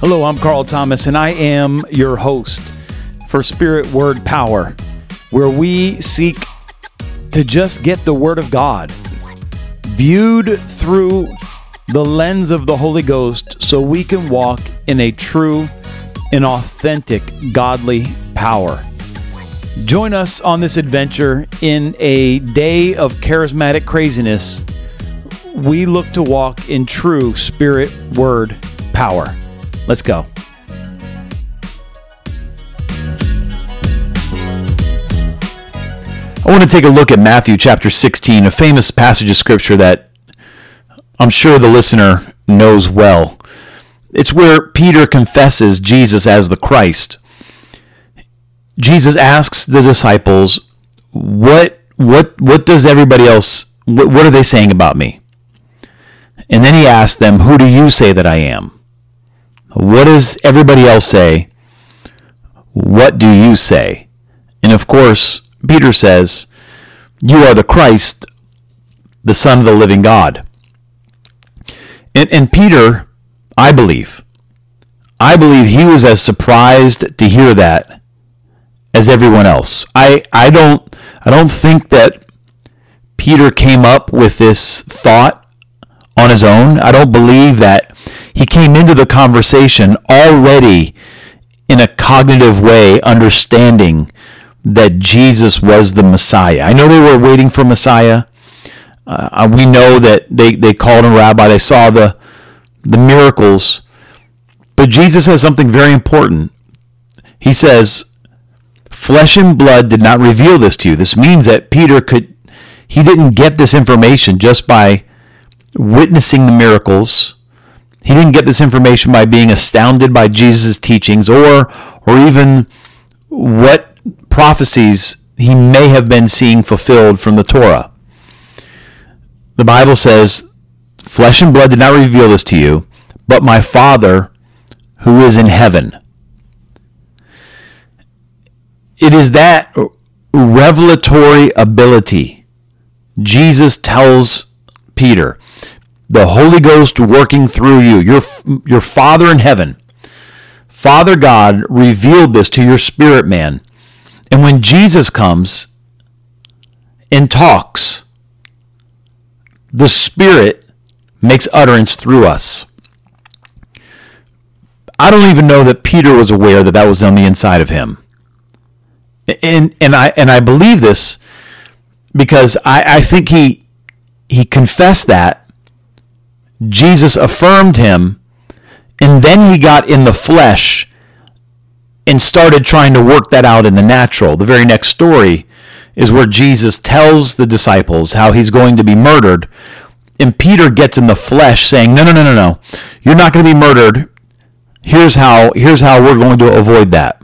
Hello, I'm Carl Thomas, and I am your host for Spirit Word Power, where we seek to just get the Word of God viewed through the lens of the Holy Ghost so we can walk in a true and authentic godly power. Join us on this adventure in a day of charismatic craziness. We look to walk in true spirit word power. Let's go. I want to take a look at Matthew chapter 16, a famous passage of scripture that I'm sure the listener knows well. It's where Peter confesses Jesus as the Christ. Jesus asks the disciples, "What what what does everybody else what, what are they saying about me?" And then he asked them, "Who do you say that I am?" What does everybody else say? What do you say? And of course, Peter says, You are the Christ, the Son of the living God. And, and Peter, I believe, I believe he was as surprised to hear that as everyone else. I, I don't I don't think that Peter came up with this thought on his own. I don't believe that he came into the conversation already in a cognitive way understanding that Jesus was the Messiah. I know they were waiting for Messiah. Uh, we know that they, they called him rabbi. They saw the, the miracles. But Jesus says something very important. He says, Flesh and blood did not reveal this to you. This means that Peter could, he didn't get this information just by witnessing the miracles. He didn't get this information by being astounded by Jesus' teachings or or even what prophecies he may have been seeing fulfilled from the Torah. The Bible says, Flesh and blood did not reveal this to you, but my Father who is in heaven. It is that revelatory ability Jesus tells Peter the Holy Ghost working through you, your, your Father in heaven. Father God revealed this to your spirit man. And when Jesus comes and talks, the Spirit makes utterance through us. I don't even know that Peter was aware that that was on the inside of him. And, and, I, and I believe this because I, I think he, he confessed that Jesus affirmed him, and then he got in the flesh and started trying to work that out in the natural. The very next story is where Jesus tells the disciples how he's going to be murdered, and Peter gets in the flesh saying, "No, no, no, no, no. You're not going to be murdered. Here's how here's how we're going to avoid that."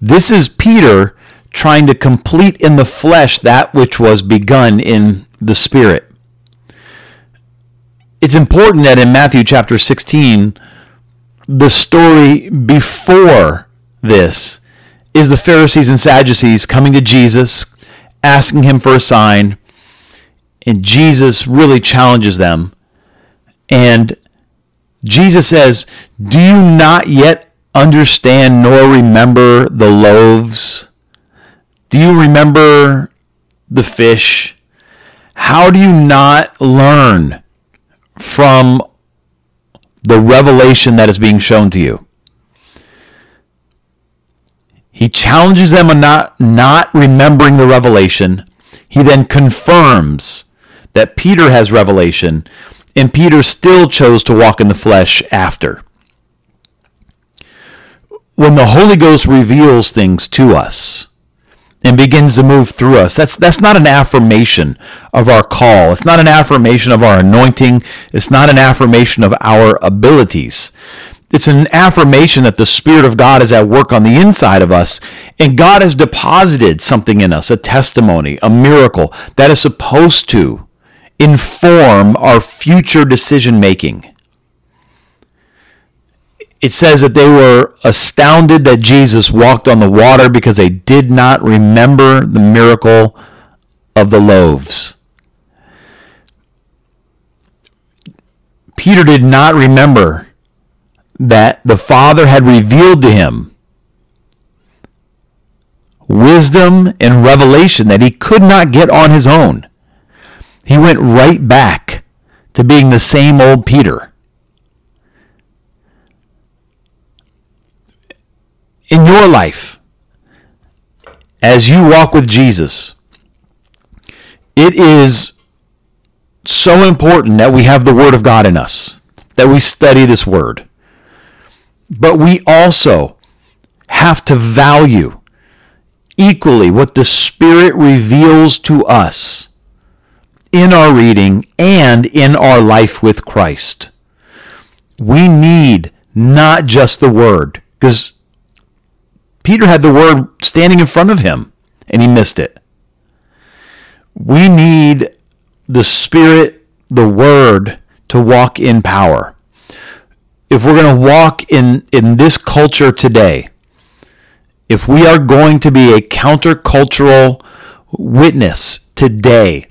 This is Peter trying to complete in the flesh that which was begun in the spirit it's important that in Matthew chapter 16, the story before this is the Pharisees and Sadducees coming to Jesus, asking him for a sign, and Jesus really challenges them. And Jesus says, Do you not yet understand nor remember the loaves? Do you remember the fish? How do you not learn? From the revelation that is being shown to you. He challenges them on not, not remembering the revelation. He then confirms that Peter has revelation, and Peter still chose to walk in the flesh after. When the Holy Ghost reveals things to us, and begins to move through us. That's that's not an affirmation of our call. It's not an affirmation of our anointing. It's not an affirmation of our abilities. It's an affirmation that the Spirit of God is at work on the inside of us, and God has deposited something in us, a testimony, a miracle that is supposed to inform our future decision making it says that they were astounded that Jesus walked on the water because they did not remember the miracle of the loaves. Peter did not remember that the Father had revealed to him wisdom and revelation that he could not get on his own. He went right back to being the same old Peter. In your life, as you walk with Jesus, it is so important that we have the Word of God in us, that we study this Word. But we also have to value equally what the Spirit reveals to us in our reading and in our life with Christ. We need not just the Word, because Peter had the Word standing in front of him and he missed it. We need the Spirit, the Word, to walk in power. If we're going to walk in, in this culture today, if we are going to be a countercultural witness today,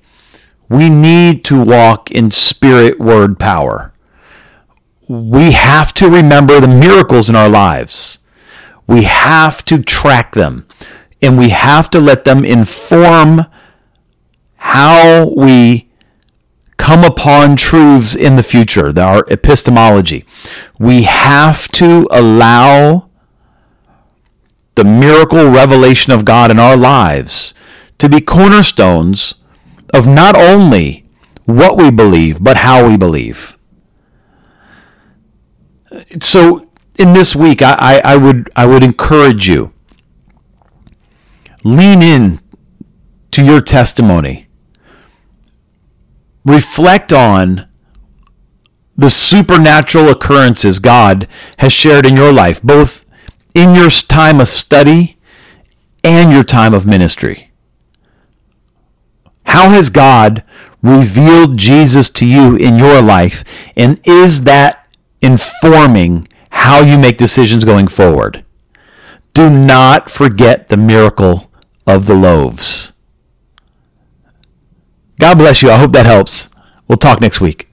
we need to walk in spirit word power. We have to remember the miracles in our lives. We have to track them and we have to let them inform how we come upon truths in the future, our epistemology. We have to allow the miracle revelation of God in our lives to be cornerstones of not only what we believe, but how we believe. So, in this week, I, I, I would I would encourage you lean in to your testimony reflect on the supernatural occurrences God has shared in your life, both in your time of study and your time of ministry. How has God revealed Jesus to you in your life, and is that informing how you make decisions going forward? Do not forget the miracle of the loaves. God bless you. I hope that helps. We'll talk next week.